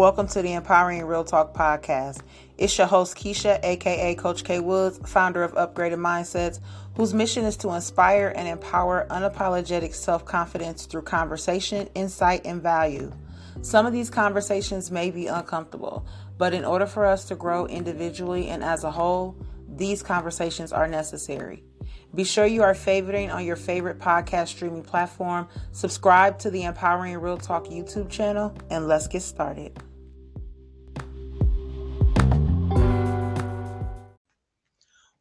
Welcome to the Empowering Real Talk podcast. It's your host, Keisha, aka Coach K Woods, founder of Upgraded Mindsets, whose mission is to inspire and empower unapologetic self confidence through conversation, insight, and value. Some of these conversations may be uncomfortable, but in order for us to grow individually and as a whole, these conversations are necessary. Be sure you are favoriting on your favorite podcast streaming platform. Subscribe to the Empowering Real Talk YouTube channel, and let's get started.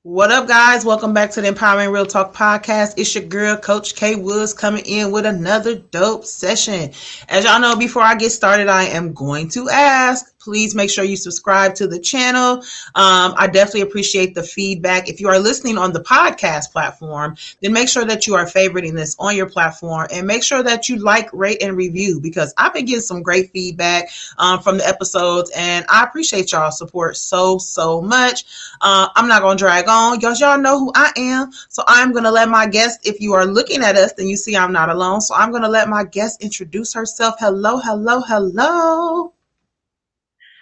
What up, guys? Welcome back to the Empowering Real Talk podcast. It's your girl, Coach K Woods, coming in with another dope session. As y'all know, before I get started, I am going to ask please make sure you subscribe to the channel. Um, I definitely appreciate the feedback. If you are listening on the podcast platform, then make sure that you are favoriting this on your platform and make sure that you like, rate, and review because I've been getting some great feedback um, from the episodes and I appreciate y'all support so, so much. Uh, I'm not going to drag on because y'all know who I am. So I'm going to let my guest, if you are looking at us, then you see I'm not alone. So I'm going to let my guest introduce herself. Hello, hello, hello.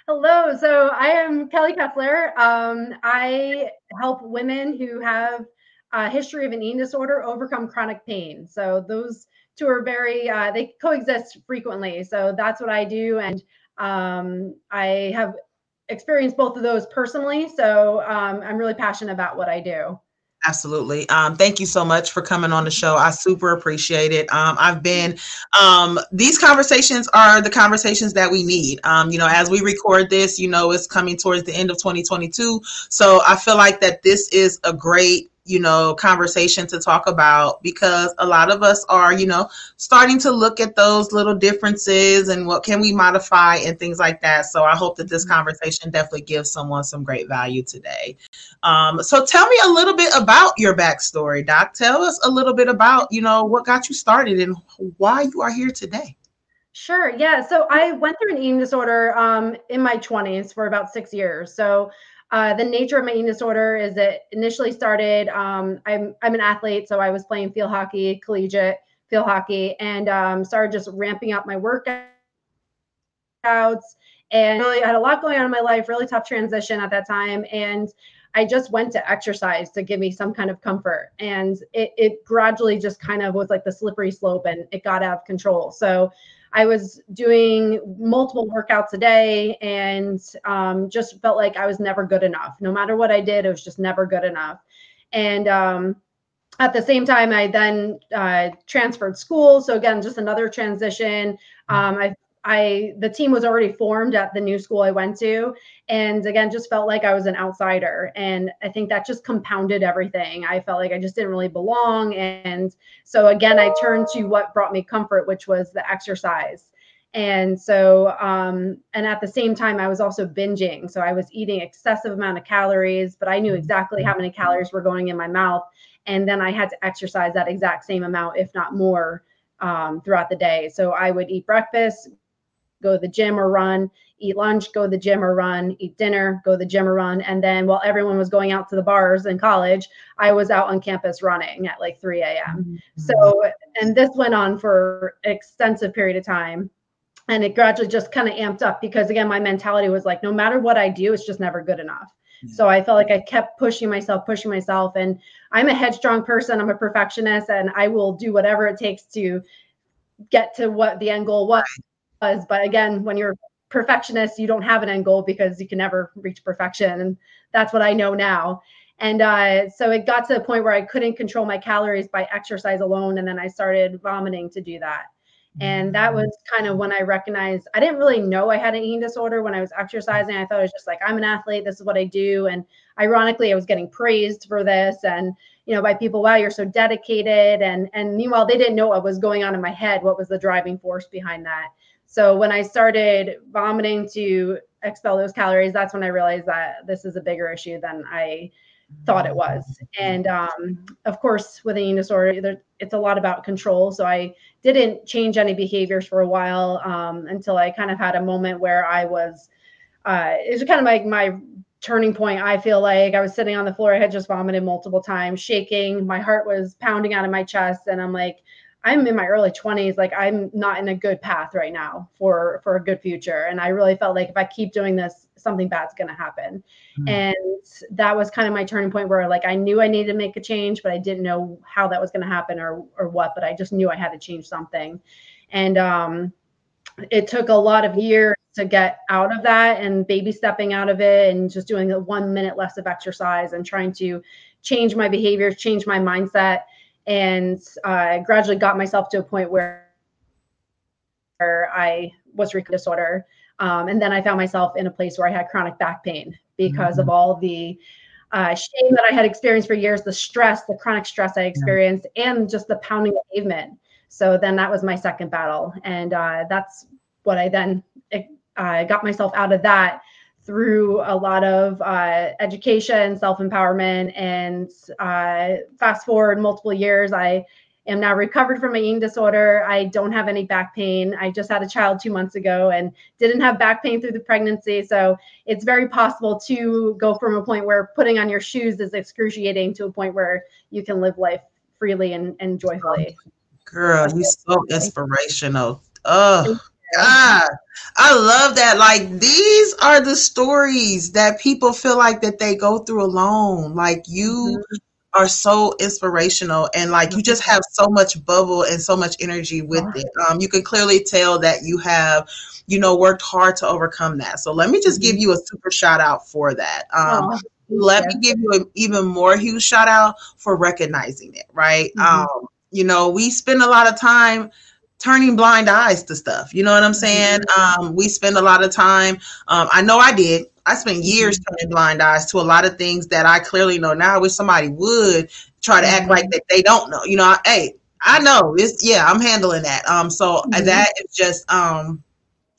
Hello. So I am Kelly Kessler. Um, I help women who have a history of an eating disorder overcome chronic pain. So those two are very, uh, they coexist frequently. So that's what I do. And um, I have experienced both of those personally. So um, I'm really passionate about what I do. Absolutely. Um, thank you so much for coming on the show. I super appreciate it. Um, I've been, um, these conversations are the conversations that we need. Um, you know, as we record this, you know, it's coming towards the end of 2022. So I feel like that this is a great you know, conversation to talk about because a lot of us are, you know, starting to look at those little differences and what can we modify and things like that. So I hope that this mm-hmm. conversation definitely gives someone some great value today. Um, so tell me a little bit about your backstory, Doc. Tell us a little bit about, you know, what got you started and why you are here today. Sure. Yeah. So I went through an eating disorder um, in my 20s for about six years. So uh, the nature of my eating disorder is it initially started. Um, I'm I'm an athlete, so I was playing field hockey, collegiate field hockey, and um, started just ramping up my workouts. And really had a lot going on in my life. Really tough transition at that time, and I just went to exercise to give me some kind of comfort. And it, it gradually just kind of was like the slippery slope, and it got out of control. So I was doing multiple workouts a day and um, just felt like I was never good enough. No matter what I did, it was just never good enough. And um, at the same time, I then uh, transferred school. So again, just another transition. Um, I I the team was already formed at the new school I went to, and again, just felt like I was an outsider, and I think that just compounded everything. I felt like I just didn't really belong, and so again, I turned to what brought me comfort, which was the exercise. And so, um, and at the same time, I was also binging. So I was eating excessive amount of calories, but I knew exactly how many calories were going in my mouth, and then I had to exercise that exact same amount, if not more, um, throughout the day. So I would eat breakfast, go to the gym or run, eat lunch, go to the gym or run, eat dinner, go to the gym or run. And then while everyone was going out to the bars in college, I was out on campus running at like 3 a.m. Mm-hmm. So, and this went on for an extensive period of time. And it gradually just kind of amped up because, again, my mentality was like, no matter what I do, it's just never good enough. So I felt like I kept pushing myself, pushing myself. And I'm a headstrong person. I'm a perfectionist and I will do whatever it takes to get to what the end goal was was. But again, when you're perfectionist, you don't have an end goal because you can never reach perfection. And that's what I know now. And uh, so it got to the point where I couldn't control my calories by exercise alone. And then I started vomiting to do that. And that was kind of when I recognized I didn't really know I had an eating disorder when I was exercising. I thought it was just like, I'm an athlete, this is what I do. And ironically, I was getting praised for this and you know by people, wow, you're so dedicated. And and meanwhile, they didn't know what was going on in my head, what was the driving force behind that. So when I started vomiting to expel those calories, that's when I realized that this is a bigger issue than I thought it was. And um, of course, with an eating disorder, it's a lot about control. So I didn't change any behaviors for a while um, until I kind of had a moment where I was, uh, it was kind of like my turning point. I feel like I was sitting on the floor. I had just vomited multiple times, shaking. My heart was pounding out of my chest. And I'm like, I'm in my early 20s. Like I'm not in a good path right now for for a good future. And I really felt like if I keep doing this, something bad's going to happen. Mm-hmm. And that was kind of my turning point where like I knew I needed to make a change, but I didn't know how that was going to happen or or what. But I just knew I had to change something. And um, it took a lot of years to get out of that and baby stepping out of it and just doing a one minute less of exercise and trying to change my behavior, change my mindset and I uh, gradually got myself to a point where, where I was recovering disorder. Um, and then I found myself in a place where I had chronic back pain because mm-hmm. of all the uh, shame that I had experienced for years, the stress, the chronic stress I experienced, yeah. and just the pounding of pavement. So then that was my second battle. And uh, that's what I then uh, got myself out of that through a lot of uh, education, self empowerment, and uh, fast forward multiple years, I am now recovered from my eating disorder. I don't have any back pain. I just had a child two months ago and didn't have back pain through the pregnancy. So it's very possible to go from a point where putting on your shoes is excruciating to a point where you can live life freely and, and joyfully. Girl, you're so inspirational. Oh, God, I love that. Like these are the stories that people feel like that they go through alone. Like you mm-hmm. are so inspirational and like you just have so much bubble and so much energy with it. Um, you can clearly tell that you have, you know, worked hard to overcome that. So let me just give mm-hmm. you a super shout out for that. Um, oh, let me give you an even more huge shout out for recognizing it. Right. Mm-hmm. Um, you know, we spend a lot of time turning blind eyes to stuff. You know what I'm saying? Mm-hmm. Um, we spend a lot of time. Um, I know I did. I spent years mm-hmm. turning blind eyes to a lot of things that I clearly know now. I wish somebody would try to act like mm-hmm. that they don't know. You know, I, hey, I know it's yeah, I'm handling that. Um, so mm-hmm. that is just um,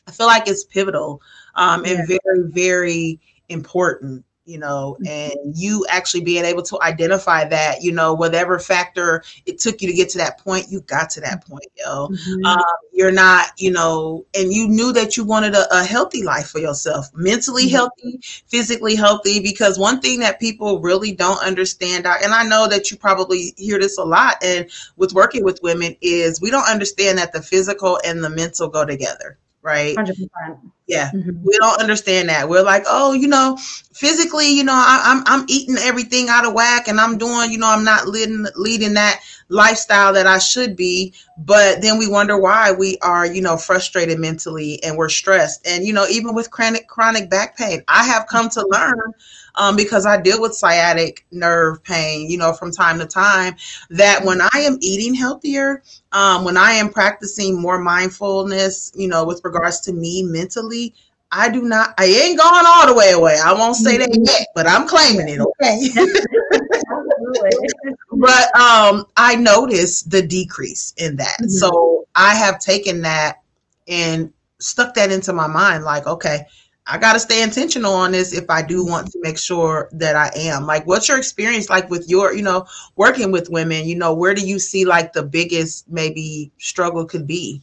I feel like it's pivotal um, and very very important you know, and you actually being able to identify that, you know, whatever factor it took you to get to that point, you got to that point, yo. Mm-hmm. Um, you're not, you know, and you knew that you wanted a, a healthy life for yourself, mentally mm-hmm. healthy, physically healthy, because one thing that people really don't understand, and I know that you probably hear this a lot, and with working with women, is we don't understand that the physical and the mental go together right? 100%. Yeah, mm-hmm. we don't understand that. We're like, oh, you know, physically, you know, I, am I'm, I'm eating everything out of whack, and I'm doing, you know, I'm not leading leading that lifestyle that I should be. But then we wonder why we are, you know, frustrated mentally and we're stressed. And you know, even with chronic chronic back pain, I have come to learn um, because I deal with sciatic nerve pain, you know, from time to time, that when I am eating healthier, um, when I am practicing more mindfulness, you know, with regards to me mentally, I do not, I ain't gone all the way away. I won't say that yet, but I'm claiming it, okay? but um, I noticed the decrease in that. Mm-hmm. So I have taken that and stuck that into my mind like, okay, I got to stay intentional on this if I do mm-hmm. want to make sure that I am. Like, what's your experience like with your, you know, working with women? You know, where do you see like the biggest maybe struggle could be?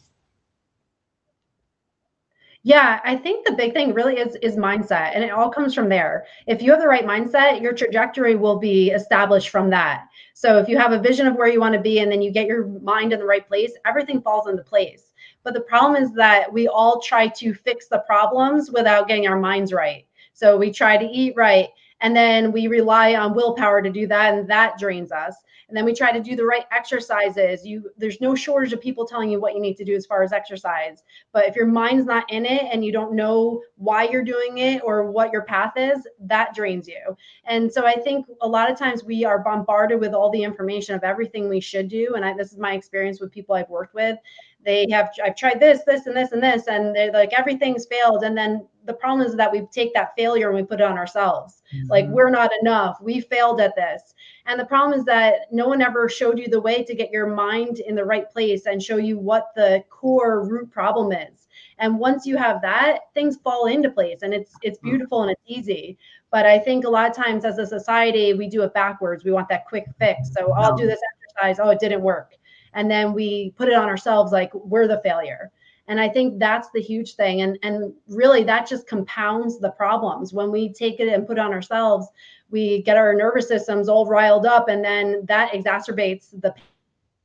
Yeah, I think the big thing really is is mindset, and it all comes from there. If you have the right mindset, your trajectory will be established from that. So if you have a vision of where you want to be, and then you get your mind in the right place, everything falls into place. But the problem is that we all try to fix the problems without getting our minds right. So we try to eat right, and then we rely on willpower to do that, and that drains us. And then we try to do the right exercises. You there's no shortage of people telling you what you need to do as far as exercise. But if your mind's not in it and you don't know why you're doing it or what your path is that drains you. And so i think a lot of times we are bombarded with all the information of everything we should do and I, this is my experience with people i've worked with they have i've tried this this and this and this and they're like everything's failed. And then the problem is that we take that failure and we put it on ourselves. Mm-hmm. like we're not enough. We failed at this. And the problem is that no one ever showed you the way to get your mind in the right place and show you what the core root problem is. And once you have that things fall into place and it's it's mm-hmm. beautiful and it's easy. But i think a lot of times as a society we do it backwards. We want that quick fix. So i'll do this exercise. Oh it didn't work and then we put it on ourselves like we're the failure. And i think that's the huge thing. And and really that just compounds the problems. When we take it and put it on ourselves we get our nervous systems all riled up and then that exacerbates the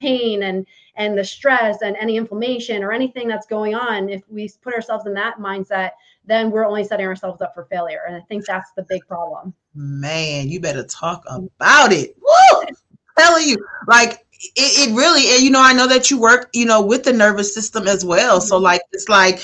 pain and and the stress and any inflammation or anything that's going on. If we put ourselves in that mindset then we're only setting ourselves up for failure. And i think that's the big problem. Man you better talk about it. Woo! telling you like it, it really and you know i know that you work you know with the nervous system as well mm-hmm. so like it's like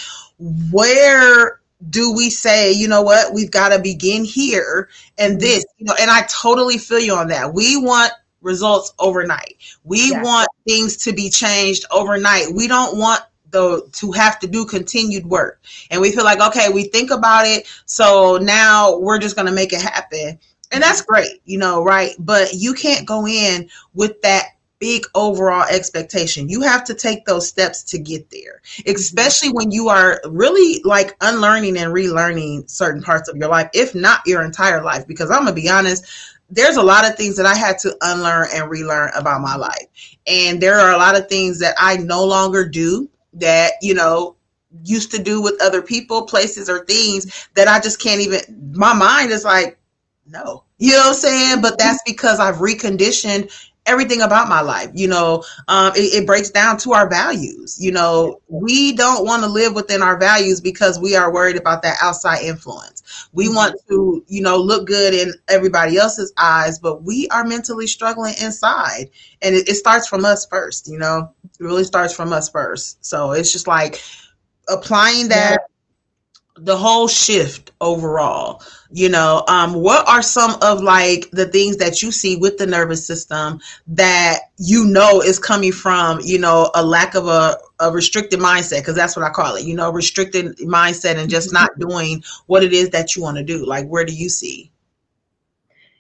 where do we say, you know what, we've got to begin here and mm-hmm. this, you know, and I totally feel you on that. We want results overnight. We yes. want things to be changed overnight. We don't want the to have to do continued work. And we feel like, okay, we think about it, so now we're just going to make it happen. And that's mm-hmm. great, you know, right? But you can't go in with that big overall expectation. You have to take those steps to get there, especially when you are really like unlearning and relearning certain parts of your life, if not your entire life. Because I'm going to be honest, there's a lot of things that I had to unlearn and relearn about my life. And there are a lot of things that I no longer do that, you know, used to do with other people, places, or things that I just can't even, my mind is like, no. You know what I'm saying? But that's because I've reconditioned everything about my life. You know, um, it, it, breaks down to our values. You know, we don't want to live within our values because we are worried about that outside influence. We mm-hmm. want to, you know, look good in everybody else's eyes, but we are mentally struggling inside. And it, it starts from us first, you know, it really starts from us first. So it's just like applying that. Yeah the whole shift overall you know um, what are some of like the things that you see with the nervous system that you know is coming from you know a lack of a, a restricted mindset because that's what i call it you know restricted mindset and just not mm-hmm. doing what it is that you want to do like where do you see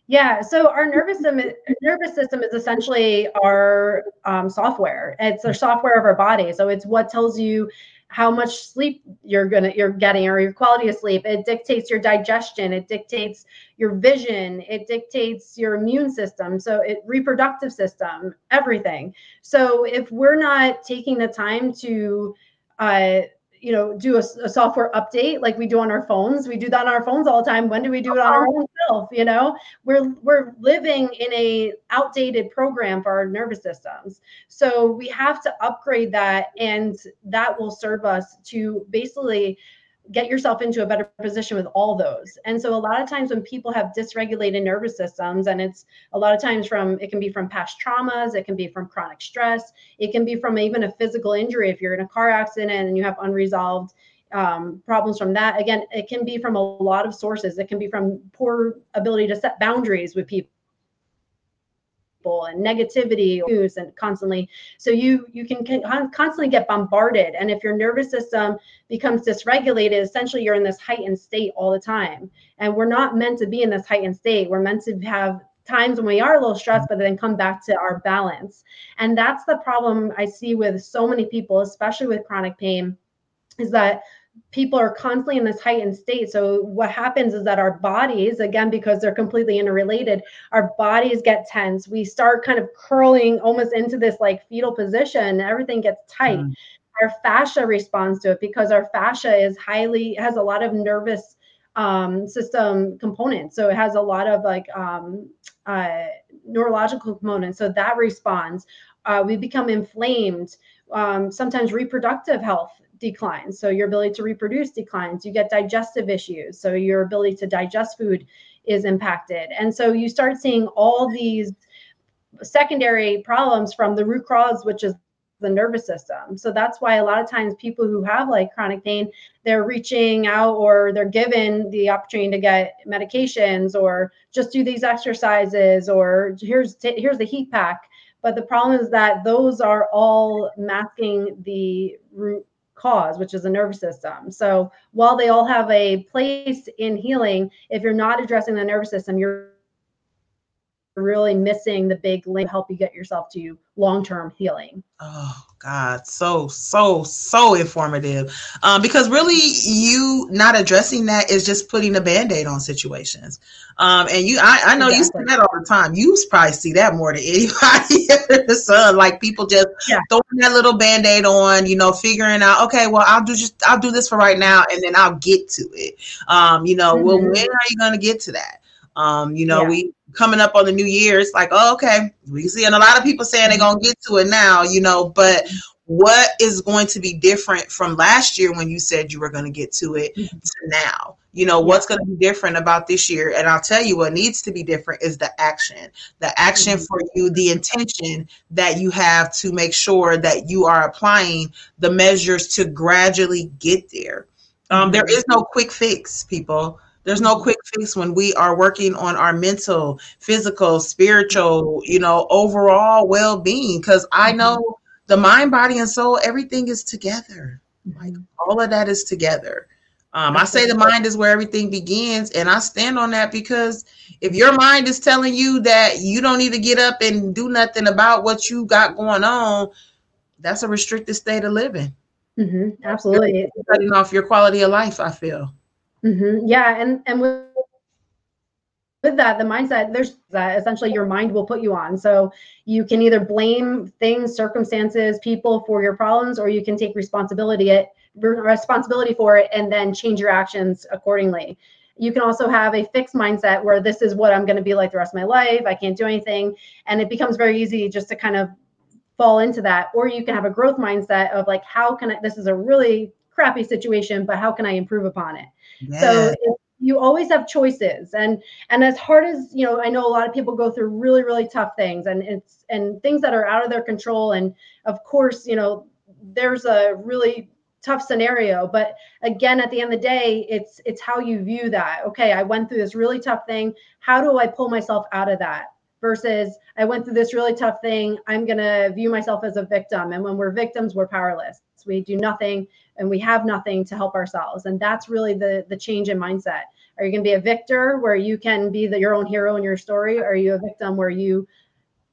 yeah, so our nervous system, nervous system is essentially our um, software. It's our software of our body. So it's what tells you how much sleep you're gonna you're getting or your quality of sleep. It dictates your digestion. It dictates your vision. It dictates your immune system. So it reproductive system everything. So if we're not taking the time to uh, you know do a, a, software update like we do on our phones. We do that on our phones all the time. When do we do it on our own self you know? We're we're living in a outdated program for our nervous systems. So we have to upgrade that and that will serve us to basically get yourself into a better position with all those. And so a lot of times when people have dysregulated nervous systems, and it's a lot of times from it can be from past traumas, it can be from chronic stress, it can be from even a physical injury if you're in a car accident and you have unresolved um, problems from that. Again, it can be from a lot of sources. It can be from poor ability to set boundaries with people people and negativity news and constantly so you you can constantly get bombarded. And if your nervous system becomes dysregulated essentially you're in this heightened state all the time. And we're not meant to be in this heightened state. We're meant to have times when we are a little stressed but then come back to our balance. And that's the problem i see with so many people especially with chronic pain is that people are constantly in this heightened state. So what happens is that our bodies, again, because they're completely interrelated, our bodies get tense. We start kind of curling almost into this like fetal position. Everything gets tight. Mm. Our fascia responds to it because our fascia is highly has a lot of nervous um, system components. So it has a lot of like um, uh, neurological components. So that responds. Uh, we become inflamed. Um, sometimes reproductive health declines. So your ability to reproduce declines. You get digestive issues. So your ability to digest food is impacted. And so you start seeing all these secondary problems from the root cause, which is the nervous system. So that's why a lot of times people who have like chronic pain, they're reaching out or they're given the opportunity to get medications or just do these exercises or here's here's the heat pack. But the problem is that those are all masking the root cause, which is the nervous system. So while they all have a place in healing, if you're not addressing the nervous system, you're really missing the big link to help you get yourself to long-term healing. Oh God, so so so informative. Um, because really, you not addressing that is just putting a band-aid on situations. Um, and you, I, I know exactly. you see that all the time. You probably see that more than anybody in the sun. Like people just yeah. throwing that little band-aid on, you know, figuring out, okay, well, I'll do just I'll do this for right now, and then I'll get to it. Um, you know, mm-hmm. well, when are you going to get to that? Um, you know, yeah. we coming up on the new year, it's like, oh, okay, we seeing a lot of people saying they're gonna get to it now, you know, but what is going to be different from last year when you said you were going to get to it mm-hmm. to now? You know, yeah. what's going to be different about this year? And I'll tell you what needs to be different is the action. The action mm-hmm. for you, the intention that you have to make sure that you are applying the measures to gradually get there. Um, there mm-hmm. no quick fix, people. There's no quick fix when we are working on our mental, physical, spiritual, you know, overall well being. Because I know the mind, body, and soul, everything is together. Like all of that is together. Um, I say the mind is where everything begins, and I stand on that because if your mind is telling you that you don't need to get up and do nothing about what you got going on, that's a restricted state of living. Mm-hmm, absolutely, cutting off your quality of life. I feel. Mm-hmm. Yeah, and and with with that, the mindset there's that essentially your mind will put you on. So you can either blame things, circumstances, people for your problems, or you can take responsibility it responsibility for it and then change your actions accordingly. You can also have a fixed mindset where this is what I'm going to be like the rest of my life. I can't do anything, and it becomes very easy just to kind of fall into that. Or you can have a growth mindset of like, how can I? This is a really crappy situation, but how can I improve upon it? Yeah. So you always have choices and and as hard as you know i know a lot of people go through really really tough things and it's and things that are out of their control and of course you know there's a really tough scenario but again at the end of the day it's it's how you view that. Okay i went through this really tough thing. How do i pull myself out of that versus i went through this really tough thing. I'm going to view myself as a victim and when we're victims we're powerless we do nothing and we have nothing to help ourselves. And that's really the the change in mindset. Are you going to be a victor where you can be the, your own hero in your story? Or are you a victim where you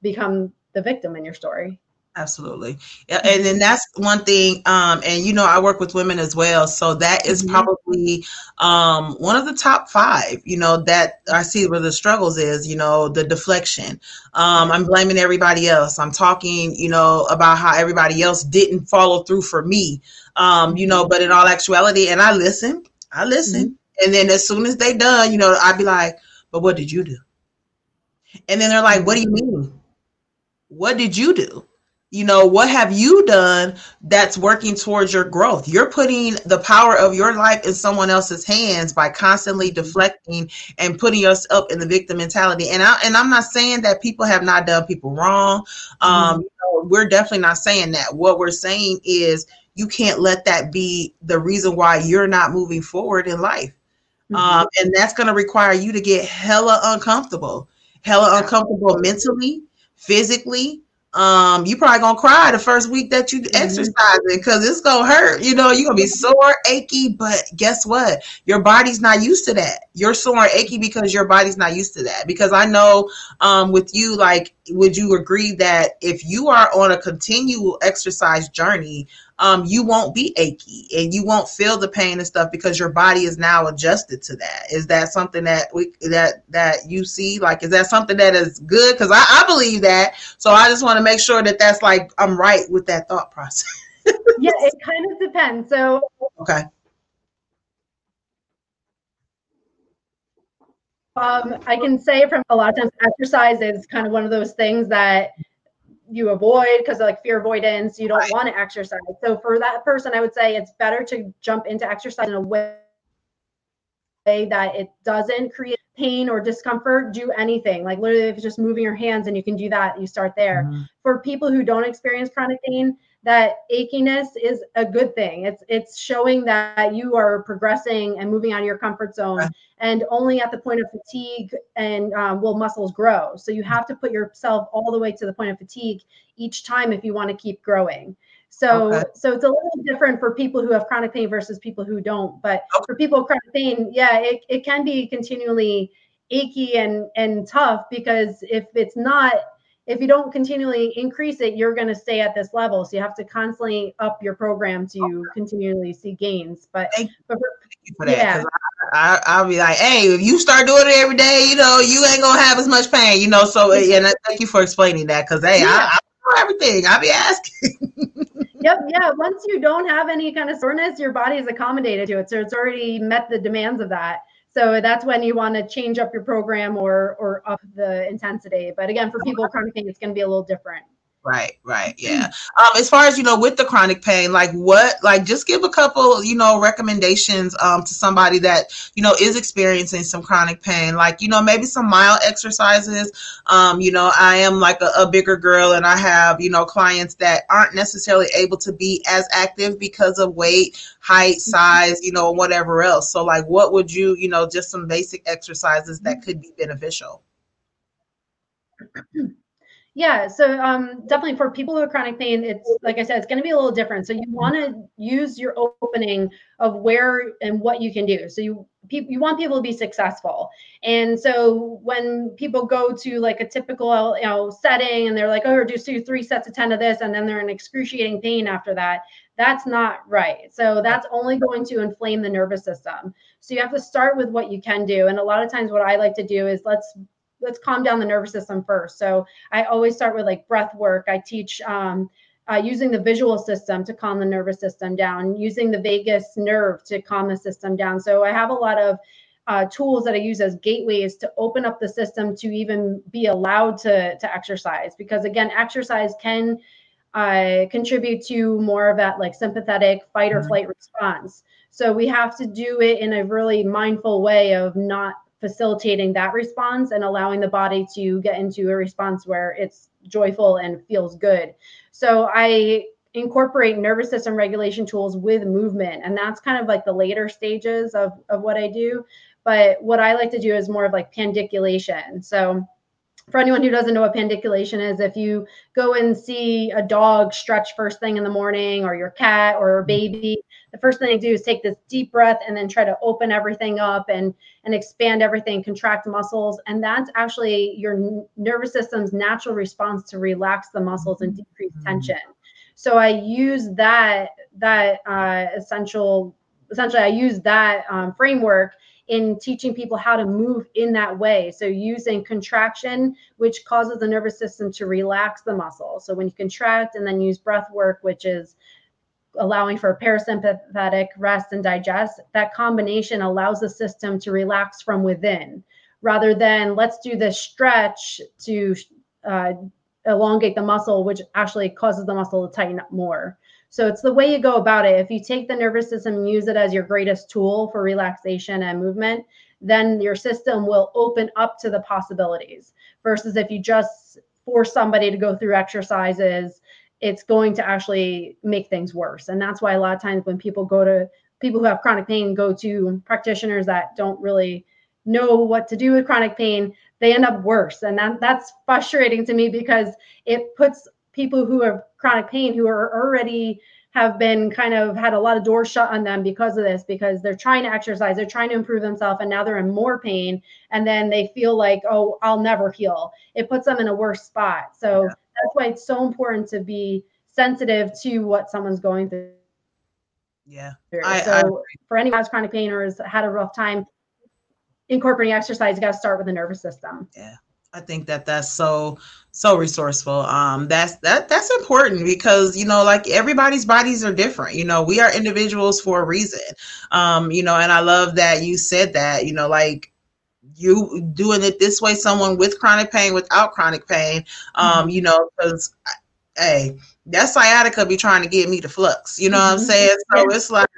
become the victim in your story absolutely. Yeah, and then that's one thing um and you know i work with women as well so that is mm-hmm. probably um one of the top five you know that i see where the struggles is you know the deflection. Um i'm blaming everybody else. I'm talking you know about how everybody else didn't follow through for me um you know but in all actuality and i listen i listen mm-hmm. and then as soon as they done you know i'd be like but what did you do? And then they're like what do you mean? What did you do you know what have you done that's working towards your growth? You're putting the power of your life in someone else's hands by constantly deflecting and putting yourself up in the victim mentality. And i and i'm not saying that people have not done people wrong. Um mm-hmm. you know, we're definitely not saying that. What we're saying is you can't let that be the reason why you're not moving forward in life. Mm-hmm. um and that's going to require you to get hella uncomfortable hella uncomfortable mentally physically um, you probably gonna cry the first week that you mm-hmm. exercising because it's gonna hurt. You know, you're gonna be sore, achy, but guess what? Your body's not used to that. You're sore, achy because your body's not used to that. Because I know, um, with you, like, would you agree that if you are on a continual exercise journey, um, you won't be achy and you won't feel the pain and stuff because your body is now adjusted to that. Is that something that we that that you see? Like, is that something that is good? Because I, I believe that. So I just want to make sure that that's like I'm right with that thought process. yeah, it kind of depends. So okay. Um, I can say from a lot of times exercise is kind of one of those things that you avoid because like fear avoidance you don't right. want to exercise so for that person i would say it's better to jump into exercise in a way that it doesn't create pain or discomfort do anything like literally if it's just moving your hands and you can do that you start there mm-hmm. for people who don't experience chronic pain that achiness is a good thing. It's it's showing that you are progressing and moving out of your comfort zone. Right. And only at the point of fatigue and um, will muscles grow. So you have to put yourself all the way to the point of fatigue each time if you want to keep growing. So okay. so it's a little different for people who have chronic pain versus people who don't. But okay. for people with chronic pain, yeah, it, it can be continually achy and and tough because if it's not if you don't continually increase it, you're going to stay at this level. So you have to constantly up your program to okay. continually see gains. But, thank, but for, you for that. Yeah. I, will be like, hey, if you start doing it every day, you know, you ain't gonna have as much pain, you know. So, and I thank you for explaining that because, hey, yeah. I, I know everything. I'll be asking. yep, yeah. Once you don't have any kind of soreness, your body is accommodated to it, so it's already met the demands of that. So that's when you want to change up your program or or up the intensity. But again, for people with chronic pain, it's going to be a little different. Right, right, yeah. Um, as far as you know, with the chronic pain, like what, like just give a couple, you know, recommendations um to somebody that you know is experiencing some chronic pain, like you know maybe some mild exercises. Um, you know, I am like a, a bigger girl, and I have you know clients that aren't necessarily able to be as active because of weight, height, mm-hmm. size, you know, whatever else. So, like, what would you, you know, just some basic exercises that could be beneficial. Yeah, so um, definitely for people with chronic pain, it's like I said, it's going to be a little different. So you want to use your opening of where and what you can do. So you you want people to be successful. And so when people go to like a typical you know setting and they're like, oh, just do three sets of ten of this, and then they're in excruciating pain after that. That's not right. So that's only going to inflame the nervous system. So you have to start with what you can do. And a lot of times, what I like to do is let's let's calm down the nervous system first. So I always start with like breath work. I teach um, uh, using the visual system to calm the nervous system down, using the vagus nerve to calm the system down. So I have a lot of uh, tools that I use as gateways to open up the system to even be allowed to to exercise. Because again, exercise can uh, contribute to more of that like sympathetic fight or mm-hmm. flight response. So we have to do it in a really mindful way of not facilitating that response and allowing the body to get into a response where it's joyful and feels good. So I incorporate nervous system regulation tools with movement and that's kind of like the later stages of, of what I do. But what I like to do is more of like pandiculation. So for anyone who doesn't know what pandiculation is, if you go and see a dog stretch first thing in the morning, or your cat or a mm-hmm. baby, the first thing they do is take this deep breath and then try to open everything up and and expand everything, contract muscles, and that's actually your nervous system's natural response to relax the muscles and decrease mm-hmm. tension. So I use that that uh, essential essentially I use that um, framework in teaching people how to move in that way. So using contraction, which causes the nervous system to relax the muscle. So when you contract and then use breath work, which is allowing for parasympathetic rest and digest, that combination allows the system to relax from within rather than let's do this stretch to uh, elongate the muscle, which actually causes the muscle to tighten up more. So it's the way you go about it. If you take the nervous system and use it as your greatest tool for relaxation and movement, then your system will open up to the possibilities. Versus if you just force somebody to go through exercises, it's going to actually make things worse. And that's why a lot of times when people go to people who have chronic pain go to practitioners that don't really know what to do with chronic pain, they end up worse. And that, that's frustrating to me because it puts people who have chronic pain who are already have been kind of had a lot of doors shut on them because of this because they're trying to exercise they're trying to improve themselves and now they're in more pain and then they feel like oh i'll never heal it puts them in a worse spot so yeah. That's why it's so important to be sensitive to what someone's going through yeah I, so I for anyone who's chronic pain or has had a rough time incorporating exercise you got to start with the nervous system yeah I think that that's so so resourceful. Um, that's that that's important because you know, like everybody's bodies are different. You know, we are individuals for a reason. Um, you know, and I love that you said that. You know, like you doing it this way, someone with chronic pain, without chronic pain. Um, mm-hmm. you know, because hey, that sciatica be trying to get me to flux. You know mm-hmm. what I'm mm-hmm. saying? So it's like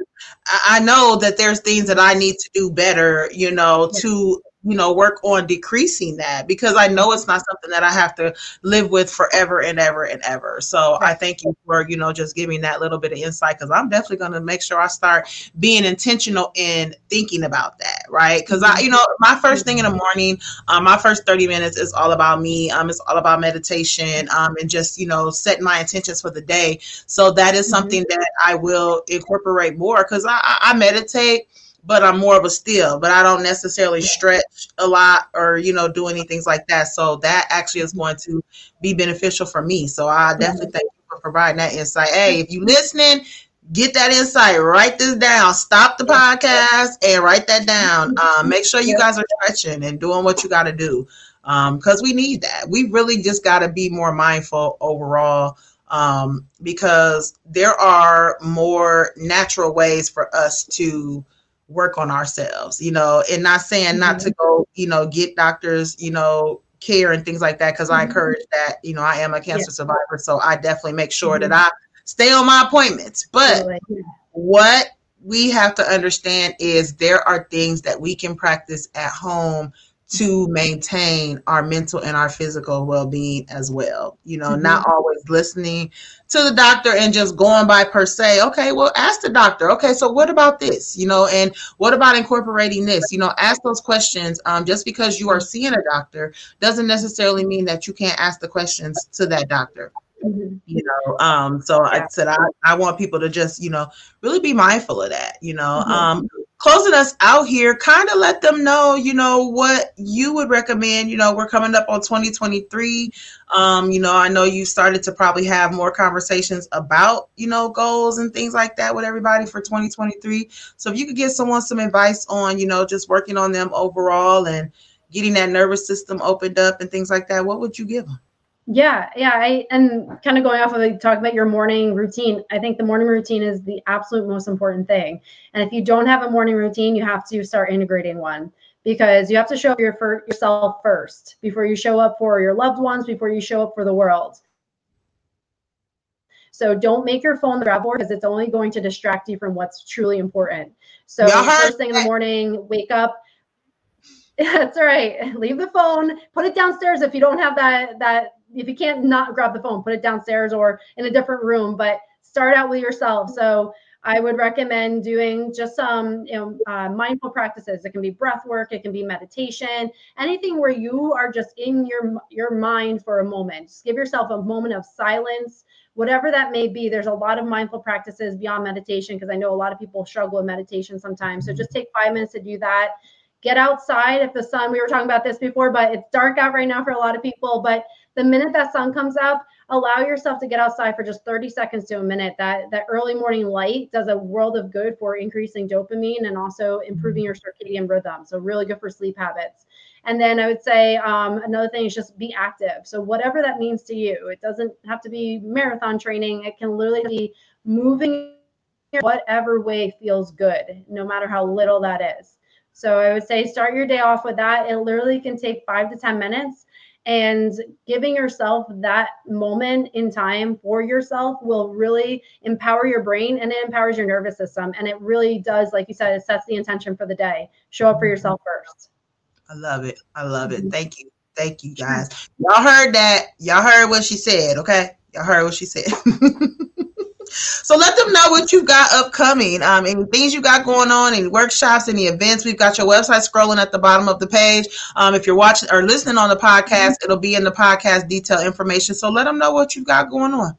I know that there's things that I need to do better. You know, to you know work on decreasing that because i know it's not something that i have to live with forever and ever and ever. So i thank you for you know just giving that little bit of insight because i'm definitely going to make sure i start being intentional in thinking about that right? Because i you know my first thing in the morning um, my first 30 minutes is all about me um, it's all about meditation um, and just you know setting my intentions for the day. So that is mm-hmm. something mm-hmm. that i will incorporate more because I, I meditate but I'm more of a still, but I don't necessarily stretch a lot or, you know, do any things like that. So that actually is going to be beneficial for me. So I mm-hmm. definitely thank you for providing that insight. Hey, if you listening, get that insight, write this down, stop the podcast and write that down. Um, make sure you guys are stretching and doing what you got to do because um, we need that. We really just got to be more mindful overall um, because there are more natural ways for us to work on ourselves, you know, and not saying mm-hmm. not to mm-hmm. go, you know, get doctors, you know, care and things like that because mm-hmm. I encourage that. You know, I am a cancer yeah. survivor, so I definitely make sure mm-hmm. that I stay on my appointments. But what we have to understand is there are things that we can practice at home to maintain our mental and our physical well-being as well you know mm-hmm. not always listening to the doctor and just going by per se okay well ask the doctor okay so what about this you know and what about incorporating this you know ask those questions um, just because you are seeing a doctor doesn't necessarily mean that you can't ask the questions to that doctor Mm-hmm. You know, um, so yeah. I said I, I want people to just, you know, really be mindful of that, you know. Mm-hmm. Um, closing us out here, kind of let them know, you know, what you would recommend. You know, we're coming up on 2023. Um, you know, I know you started to probably have more conversations about, you know, goals and things like that with everybody for 2023. So if you could give someone some advice on, you know, just working on them overall and getting that nervous system opened up and things like that, what would you give them? Yeah, yeah. I and kind of going off of like, talk about your morning routine. I think the morning routine is the absolute most important thing. And if you don't have a morning routine, you have to start integrating one because you have to show up your, for yourself first before you show up for your loved ones, before you show up for the world. So don't make your phone the grab board because it's only going to distract you from what's truly important. So first thing in the morning, wake up. That's right. Leave the phone. Put it downstairs if you don't have that that if you can't not grab the phone, put it downstairs or in a different room, but start out with yourself. So I would recommend doing just some you know, uh, mindful practices. It can be breath work, it can be meditation, anything where you are just in your your mind for a moment. Just give yourself a moment of silence, whatever that may be. There's a lot of mindful practices beyond meditation because I know a lot of people struggle with meditation sometimes. So just take five minutes to do that. Get outside if the sun. We were talking about this before, but it's dark out right now for a lot of people. But the minute that sun comes up, allow yourself to get outside for just 30 seconds to a minute. That that early morning light does a world of good for increasing dopamine and also improving your circadian rhythm. So really good for sleep habits. And then I would say um, another thing is just be active. So whatever that means to you, it doesn't have to be marathon training. It can literally be moving whatever way feels good, no matter how little that is. So I would say start your day off with that. It literally can take five to 10 minutes and giving yourself that moment in time for yourself will really empower your brain and it empowers your nervous system. And it really does like you said it sets the intention for the day. Show up for yourself first. I love it. I love it. Thank you. Thank you guys. Y'all heard that. Y'all heard what she said okay? Y'all heard what she said So let them know what you've got upcoming, um, any things you got going on, any workshops, any events. We've got your website scrolling at the bottom of the page. Um, if you're watching or listening on the podcast, mm-hmm. it'll be in the podcast detail information. So let them know what you've got going on.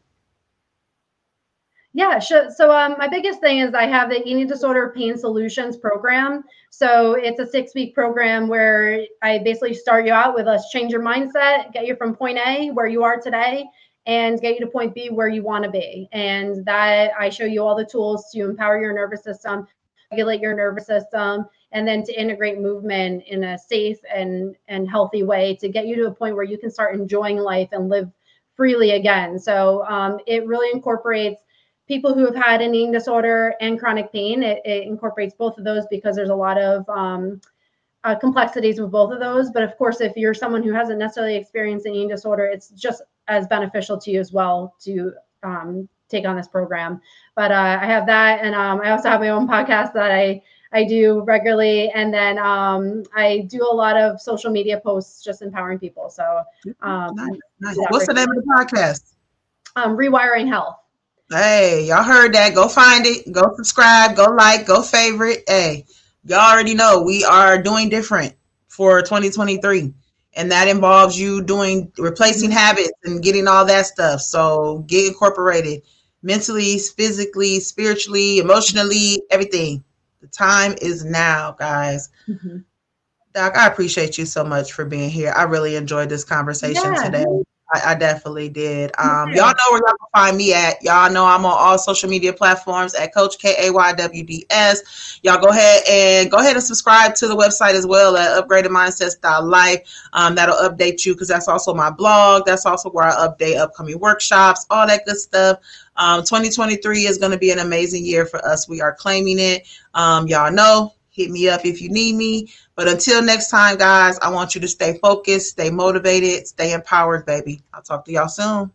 Yeah, sure. So um, my biggest thing is I have the eating disorder pain solutions program. So it's a six week program where I basically start you out with let's change your mindset, get you from point A where you are today and get you to point B where you want to be. And that I show you all the tools to empower your nervous system, regulate your nervous system, and then to integrate movement in a safe and, and healthy way to get you to a point where you can start enjoying life and live freely again. So um, it really incorporates people who have had an eating disorder and chronic pain. It, it incorporates both of those because there's a lot of um, uh, complexities with both of those. But of course, if you're someone who hasn't necessarily experienced an eating disorder, it's just as beneficial to you as well to um, take on this program. But uh, I have that, and um, I also have my own podcast that I I do regularly, and then um, I do a lot of social media posts, just empowering people. So, um, nice, nice. what's the name of the podcast? Um, Rewiring Health. Hey, y'all heard that? Go find it. Go subscribe. Go like. Go favorite. Hey, y'all already know we are doing different for 2023 and that involves you doing replacing habits and getting all that stuff. So get incorporated mentally physically spiritually emotionally everything. The time is now guys. Mm-hmm. doc i appreciate you so much for being here. I really enjoyed this conversation yeah. today I, I definitely did. Um, y'all know where y'all can find me at. Y'all know I'm on all social media platforms at Coach K A Y W D S. Y'all go ahead and go ahead and subscribe to the website as well at upgradedmindsets.life. Um, that'll update you because that's also my blog. That's also where I update upcoming workshops, all that good stuff. Um, 2023 is going to be an amazing year for us. We are claiming it. Um, y'all know Hit me up if you need me. But until next time, guys, I want you to stay focused, stay motivated, stay empowered, baby. I'll talk to y'all soon.